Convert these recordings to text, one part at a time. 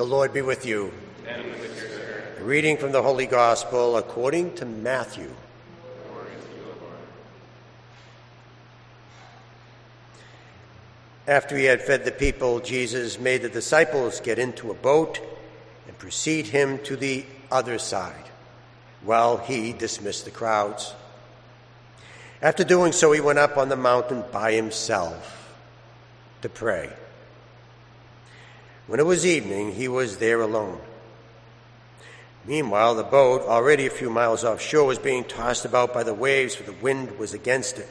The Lord be with you. And with your spirit. Reading from the Holy Gospel according to Matthew. After he had fed the people, Jesus made the disciples get into a boat and precede him to the other side, while he dismissed the crowds. After doing so, he went up on the mountain by himself to pray. When it was evening, he was there alone. Meanwhile, the boat, already a few miles offshore, was being tossed about by the waves, for the wind was against it.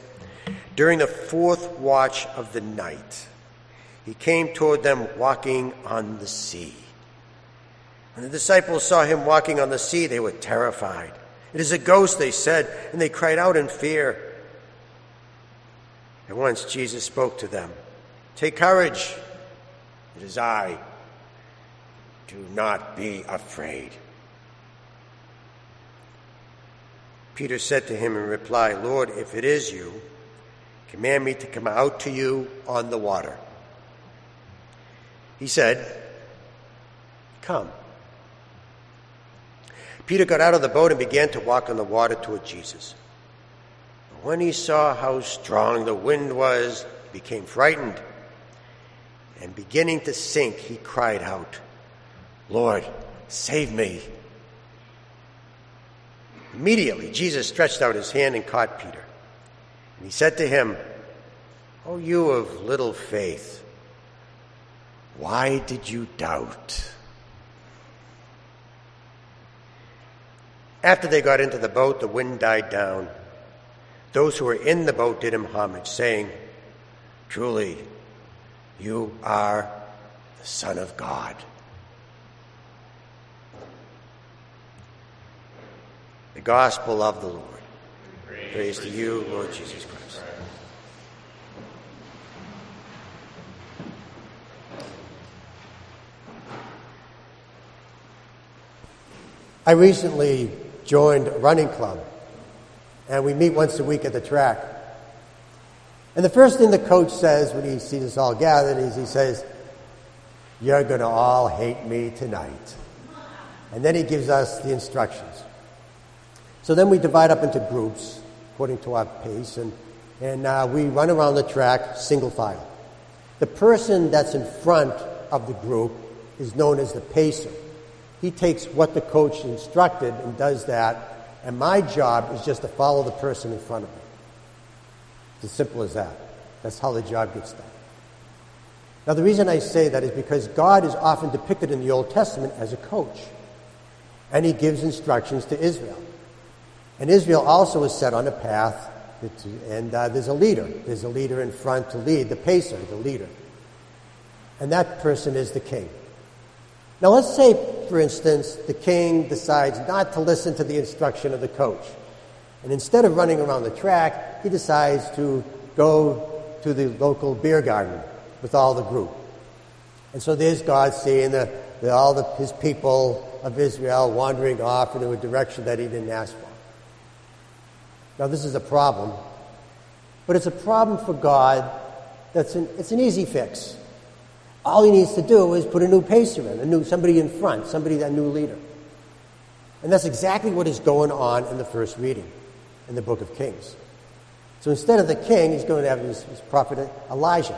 During the fourth watch of the night, he came toward them walking on the sea. When the disciples saw him walking on the sea, they were terrified. It is a ghost, they said, and they cried out in fear. At once Jesus spoke to them Take courage, it is I. Do not be afraid. Peter said to him in reply, Lord, if it is you, command me to come out to you on the water. He said, Come. Peter got out of the boat and began to walk on the water toward Jesus. But when he saw how strong the wind was, he became frightened. And beginning to sink, he cried out, Lord, save me. Immediately, Jesus stretched out his hand and caught Peter. And he said to him, O you of little faith, why did you doubt? After they got into the boat, the wind died down. Those who were in the boat did him homage, saying, Truly, you are the Son of God. The Gospel of the Lord. Praise, Praise to you, Lord Jesus Christ. I recently joined a running club and we meet once a week at the track. And the first thing the coach says when he sees us all gathered is he says, You're going to all hate me tonight. And then he gives us the instructions. So then we divide up into groups according to our pace, and, and uh, we run around the track single file. The person that's in front of the group is known as the pacer. He takes what the coach instructed and does that and my job is just to follow the person in front of me. It's as simple as that. That's how the job gets done. Now, the reason I say that is because God is often depicted in the Old Testament as a coach, and he gives instructions to Israel. And Israel also is set on a path, and uh, there's a leader. There's a leader in front to lead, the pacer, the leader. And that person is the king. Now, let's say, for instance, the king decides not to listen to the instruction of the coach. And instead of running around the track, he decides to go to the local beer garden with all the group. And so there's God seeing the, the, all the, his people of Israel wandering off into a direction that he didn't ask for. Now, this is a problem, but it's a problem for God that's an, it's an easy fix. All he needs to do is put a new pacer in, a new somebody in front, somebody that new leader. And that's exactly what is going on in the first reading in the book of Kings. So instead of the king, he's going to have his, his prophet Elijah.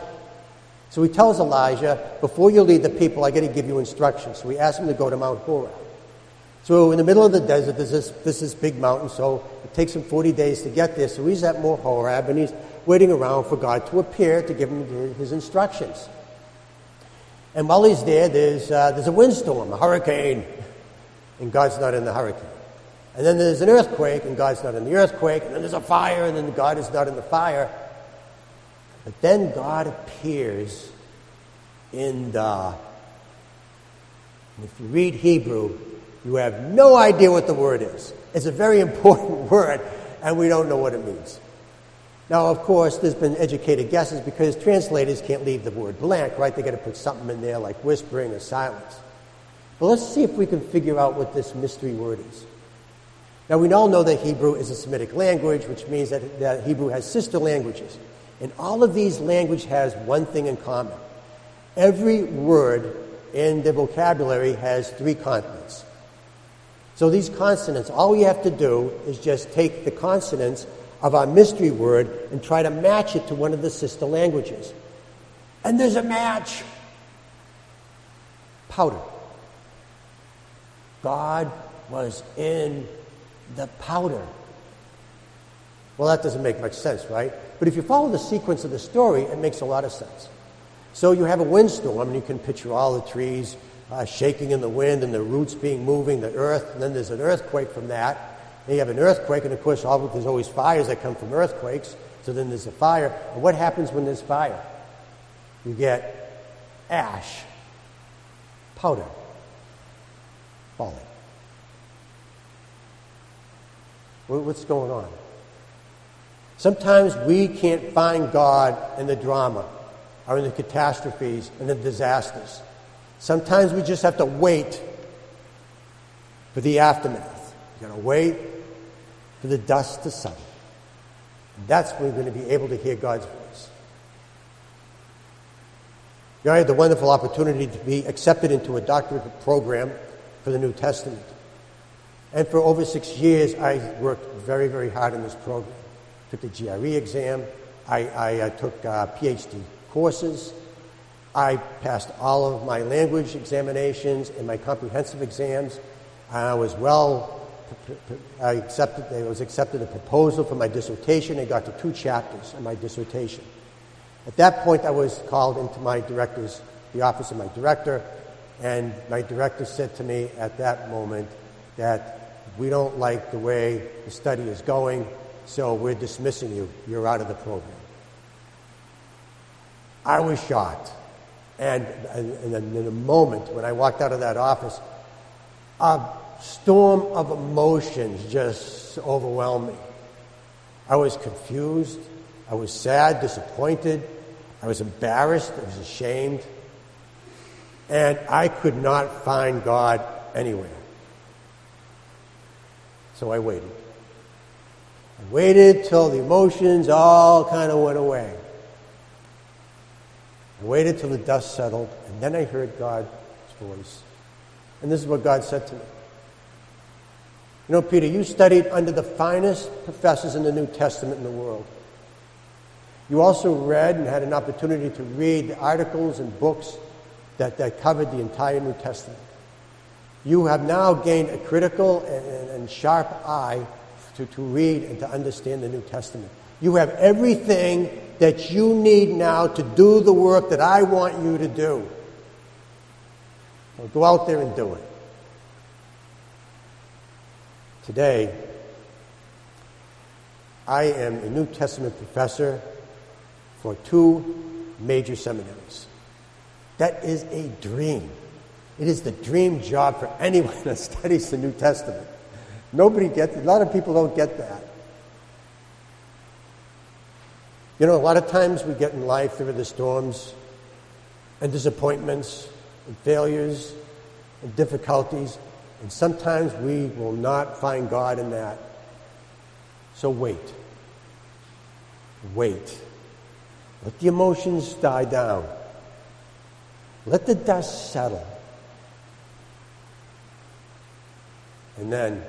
So he tells Elijah, before you lead the people, I got to give you instructions. So he asks him to go to Mount Horeb. So in the middle of the desert, there's this, this is big mountain, so it takes him 40 days to get there. So he's at Mount Horeb, and he's waiting around for God to appear to give him his instructions. And while he's there, there's, uh, there's a windstorm, a hurricane, and God's not in the hurricane. And then there's an earthquake, and God's not in the earthquake. And then there's a fire, and then God is not in the fire. But then God appears in the. If you read Hebrew, you have no idea what the word is. It's a very important word, and we don't know what it means. Now, of course, there's been educated guesses because translators can't leave the word blank, right? They got to put something in there like whispering or silence. But let's see if we can figure out what this mystery word is. Now, we all know that Hebrew is a Semitic language, which means that, that Hebrew has sister languages. And all of these languages has one thing in common. Every word in the vocabulary has three consonants. So these consonants, all we have to do is just take the consonants of our mystery word and try to match it to one of the sister languages. And there's a match. Powder. God was in the powder. Well, that doesn't make much sense, right? But if you follow the sequence of the story, it makes a lot of sense. So you have a windstorm, and you can picture all the trees uh, shaking in the wind and the roots being moving, the earth, and then there's an earthquake from that. And you have an earthquake, and of course, all, there's always fires that come from earthquakes. So then there's a fire. And what happens when there's fire? You get ash, powder, falling. What's going on? Sometimes we can't find God in the drama or in the catastrophes and the disasters. Sometimes we just have to wait for the aftermath. You've got to wait for the dust to settle. And that's when we're going to be able to hear God's voice. I had the wonderful opportunity to be accepted into a doctorate program for the New Testament. And for over six years, I worked very, very hard in this program. Took the GRE exam. I, I, I took uh, PhD courses. I passed all of my language examinations and my comprehensive exams. I was well, I accepted, I was accepted a proposal for my dissertation. I got to two chapters in my dissertation. At that point, I was called into my director's, the office of my director, and my director said to me at that moment that we don't like the way the study is going, so we're dismissing you. You're out of the program. I was shocked. And, and, in a moment, when I walked out of that office, a storm of emotions just overwhelmed me. I was confused. I was sad, disappointed. I was embarrassed. I was ashamed. And I could not find God anywhere. So I waited. I waited till the emotions all kind of went away. Waited till the dust settled, and then I heard God's voice. And this is what God said to me. You know, Peter, you studied under the finest professors in the New Testament in the world. You also read and had an opportunity to read the articles and books that, that covered the entire New Testament. You have now gained a critical and, and sharp eye to, to read and to understand the New Testament. You have everything that you need now to do the work that I want you to do. go out there and do it. Today, I am a New Testament professor for two major seminaries. That is a dream. It is the dream job for anyone that studies the New Testament. Nobody gets. A lot of people don't get that. You know, a lot of times we get in life through the storms and disappointments and failures and difficulties, and sometimes we will not find God in that. So wait. Wait. Let the emotions die down. Let the dust settle. And then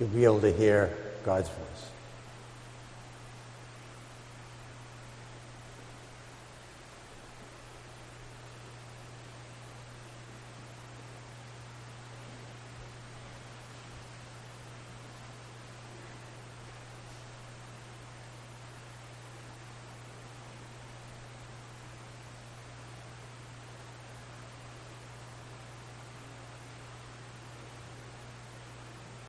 you'll be able to hear God's voice.